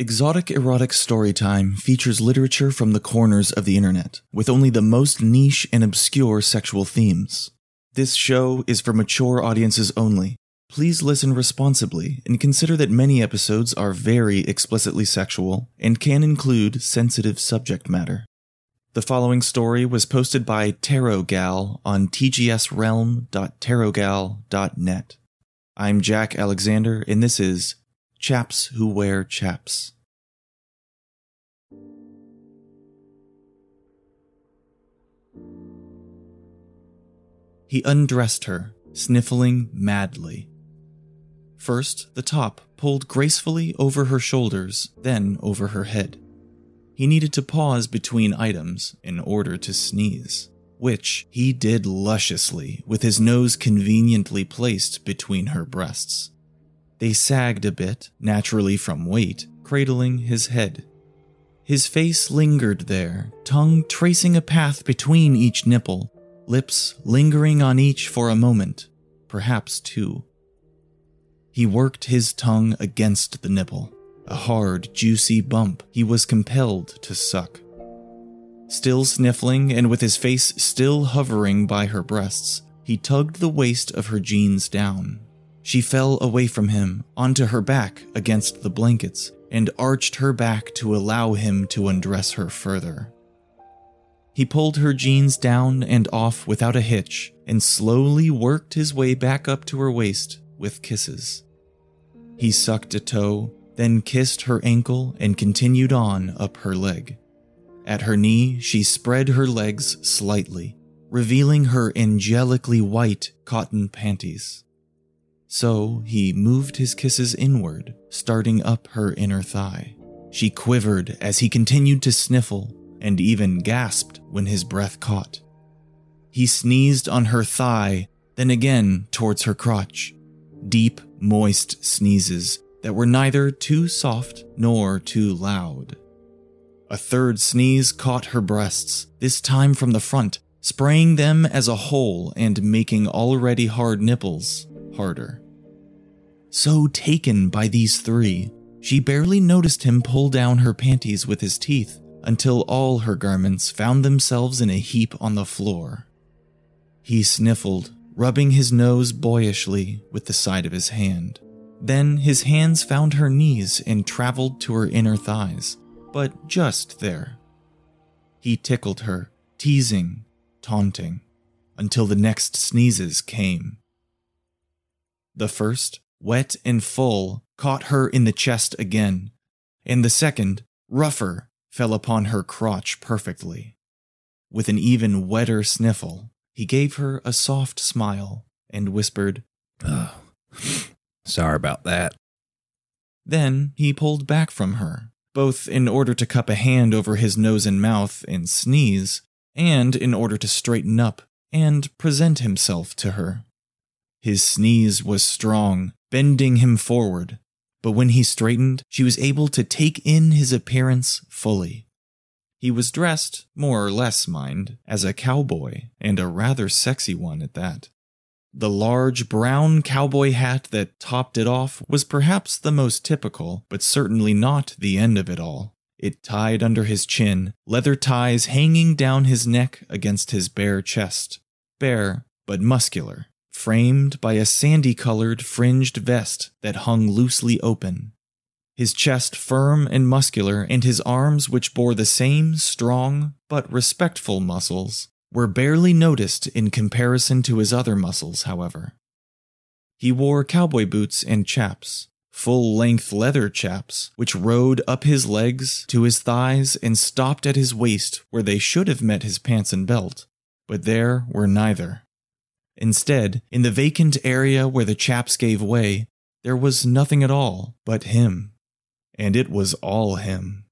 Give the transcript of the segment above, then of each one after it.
Exotic Erotic Storytime features literature from the corners of the internet, with only the most niche and obscure sexual themes. This show is for mature audiences only. Please listen responsibly and consider that many episodes are very explicitly sexual and can include sensitive subject matter. The following story was posted by Tarot Gal on tgsrealm.tarotgal.net. I'm Jack Alexander, and this is Chaps Who Wear Chaps. He undressed her, sniffling madly. First, the top pulled gracefully over her shoulders, then over her head. He needed to pause between items in order to sneeze, which he did lusciously with his nose conveniently placed between her breasts. They sagged a bit, naturally from weight, cradling his head. His face lingered there, tongue tracing a path between each nipple, lips lingering on each for a moment, perhaps two. He worked his tongue against the nipple, a hard, juicy bump he was compelled to suck. Still sniffling and with his face still hovering by her breasts, he tugged the waist of her jeans down, she fell away from him, onto her back against the blankets, and arched her back to allow him to undress her further. He pulled her jeans down and off without a hitch and slowly worked his way back up to her waist with kisses. He sucked a toe, then kissed her ankle and continued on up her leg. At her knee, she spread her legs slightly, revealing her angelically white cotton panties. So he moved his kisses inward, starting up her inner thigh. She quivered as he continued to sniffle and even gasped when his breath caught. He sneezed on her thigh, then again towards her crotch. Deep, moist sneezes that were neither too soft nor too loud. A third sneeze caught her breasts, this time from the front, spraying them as a whole and making already hard nipples harder. So taken by these three, she barely noticed him pull down her panties with his teeth until all her garments found themselves in a heap on the floor. He sniffled, rubbing his nose boyishly with the side of his hand. Then his hands found her knees and traveled to her inner thighs, but just there. He tickled her, teasing, taunting, until the next sneezes came. The first, wet and full, caught her in the chest again, and the second, rougher, fell upon her crotch perfectly. With an even wetter sniffle, he gave her a soft smile and whispered, Oh, sorry about that. Then he pulled back from her, both in order to cup a hand over his nose and mouth and sneeze, and in order to straighten up and present himself to her. His sneeze was strong, bending him forward, but when he straightened, she was able to take in his appearance fully. He was dressed, more or less, mind, as a cowboy, and a rather sexy one at that. The large brown cowboy hat that topped it off was perhaps the most typical, but certainly not the end of it all. It tied under his chin, leather ties hanging down his neck against his bare chest. Bare, but muscular, framed by a sandy colored fringed vest that hung loosely open. His chest firm and muscular, and his arms, which bore the same strong but respectful muscles, were barely noticed in comparison to his other muscles, however. He wore cowboy boots and chaps, full length leather chaps, which rode up his legs to his thighs and stopped at his waist where they should have met his pants and belt, but there were neither. Instead, in the vacant area where the chaps gave way, there was nothing at all but him. And it was all him.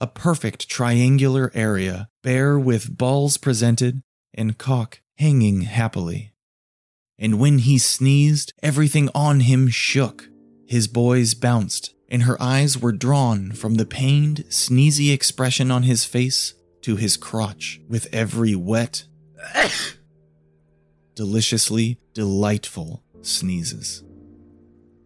A perfect triangular area, bare with balls presented and cock hanging happily. And when he sneezed, everything on him shook. His boys bounced, and her eyes were drawn from the pained, sneezy expression on his face to his crotch with every wet deliciously delightful sneezes.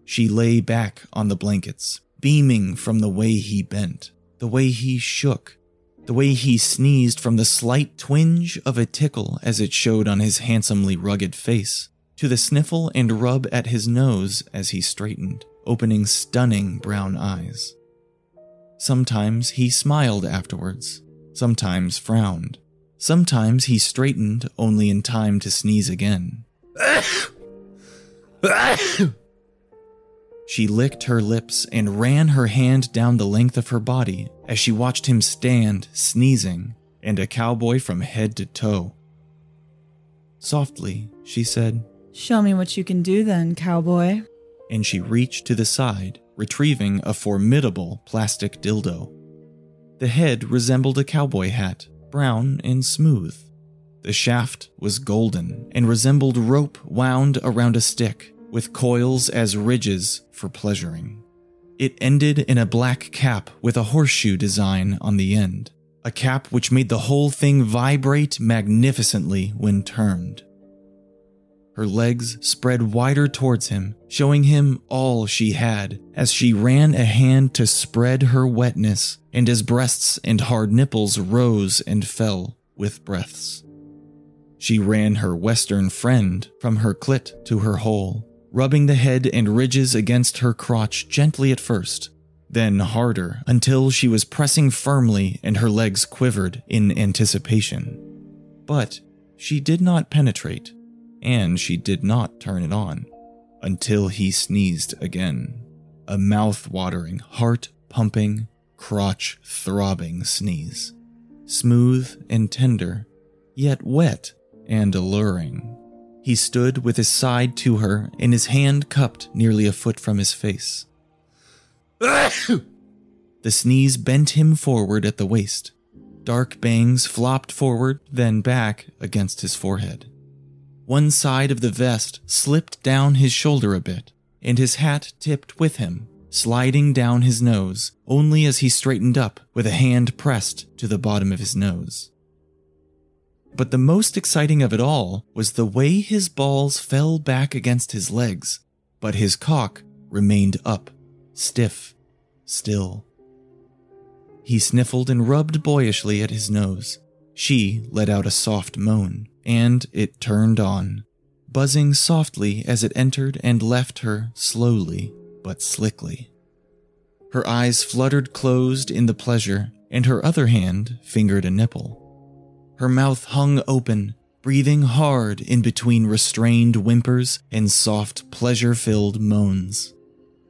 She lay back on the blankets, beaming from the way he bent, the way he shook, the way he sneezed from the slight twinge of a tickle as it showed on his handsomely rugged face, to the sniffle and rub at his nose as he straightened, opening stunning brown eyes. Sometimes he smiled afterwards, sometimes frowned. Sometimes he straightened only in time to sneeze again. She licked her lips and ran her hand down the length of her body as she watched him stand, sneezing, and a cowboy from head to toe. Softly, she said, Show me what you can do then, cowboy. And she reached to the side, retrieving a formidable plastic dildo. The head resembled a cowboy hat, brown and smooth. The shaft was golden and resembled rope wound around a stick, with coils as ridges for pleasuring. It ended in a black cap with a horseshoe design on the end, a cap which made the whole thing vibrate magnificently when turned. Her legs spread wider towards him, showing him all she had as she ran a hand to spread her wetness, and his breasts and hard nipples rose and fell with breaths. She ran her western friend from her clit to her hole, rubbing the head and ridges against her crotch gently at first, then harder until she was pressing firmly and her legs quivered in anticipation. But she did not penetrate and she did not turn it on until he sneezed again. A mouth watering, heart pumping, crotch throbbing sneeze. Smooth and tender, yet wet and alluring. He stood with his side to her and his hand cupped nearly a foot from his face. the sneeze bent him forward at the waist. Dark bangs flopped forward, then back against his forehead. One side of the vest slipped down his shoulder a bit, and his hat tipped with him, sliding down his nose only as he straightened up with a hand pressed to the bottom of his nose. But the most exciting of it all was the way his balls fell back against his legs, but his cock remained up, stiff, still. He sniffled and rubbed boyishly at his nose. She let out a soft moan and it turned on, buzzing softly as it entered and left her slowly but slickly. Her eyes fluttered closed in the pleasure, and her other hand fingered a nipple. Her mouth hung open, breathing hard in between restrained whimpers and soft, pleasure filled moans.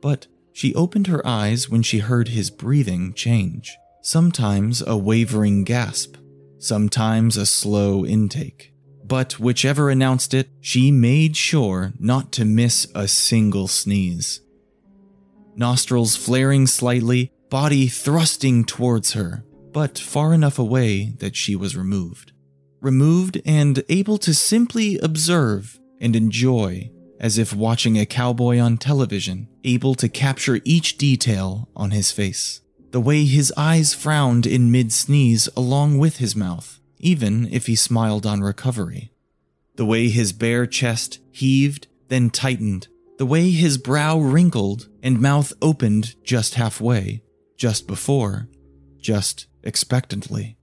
But she opened her eyes when she heard his breathing change, sometimes a wavering gasp, sometimes a slow intake but whichever announced it, she made sure not to miss a single sneeze. Nostrils flaring slightly, body thrusting towards her, but far enough away that she was removed. Removed and able to simply observe and enjoy, as if watching a cowboy on television, able to capture each detail on his face. The way his eyes frowned in mid sneeze along with his mouth even if he smiled on recovery. The way his bare chest heaved, then tightened, the way his brow wrinkled and mouth opened just halfway, just before, just expectantly,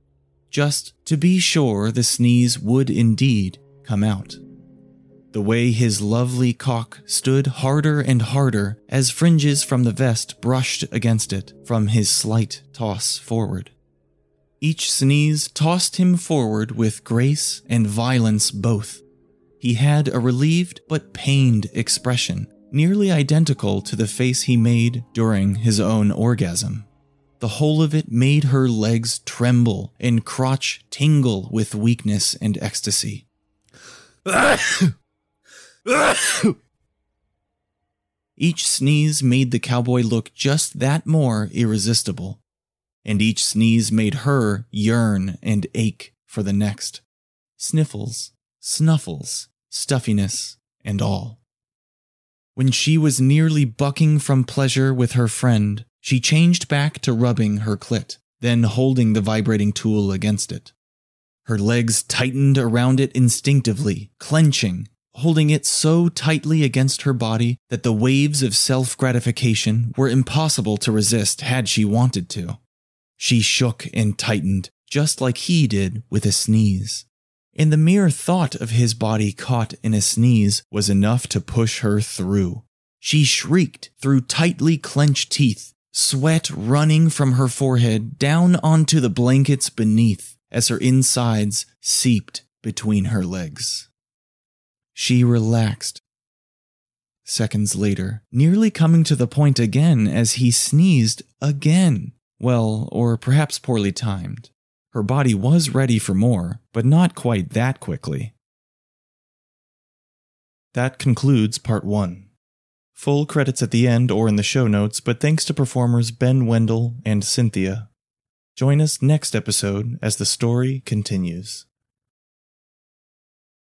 just to be sure the sneeze would indeed come out. The way his lovely cock stood harder and harder as fringes from the vest brushed against it from his slight toss forward. Each sneeze tossed him forward with grace and violence both. He had a relieved but pained expression, nearly identical to the face he made during his own orgasm. The whole of it made her legs tremble and crotch tingle with weakness and ecstasy. Each sneeze made the cowboy look just that more irresistible and each sneeze made her yearn and ache for the next. Sniffles, snuffles, stuffiness, and all. When she was nearly bucking from pleasure with her friend, she changed back to rubbing her clit, then holding the vibrating tool against it. Her legs tightened around it instinctively, clenching, holding it so tightly against her body that the waves of self gratification were impossible to resist had she wanted to. She shook and tightened, just like he did with a sneeze. And the mere thought of his body caught in a sneeze was enough to push her through. She shrieked through tightly clenched teeth, sweat running from her forehead down onto the blankets beneath as her insides seeped between her legs. She relaxed. Seconds later, nearly coming to the point again as he sneezed again. Well, or perhaps poorly timed. Her body was ready for more, but not quite that quickly. That concludes part one. Full credits at the end or in the show notes, but thanks to performers Ben Wendell and Cynthia. Join us next episode as the story continues.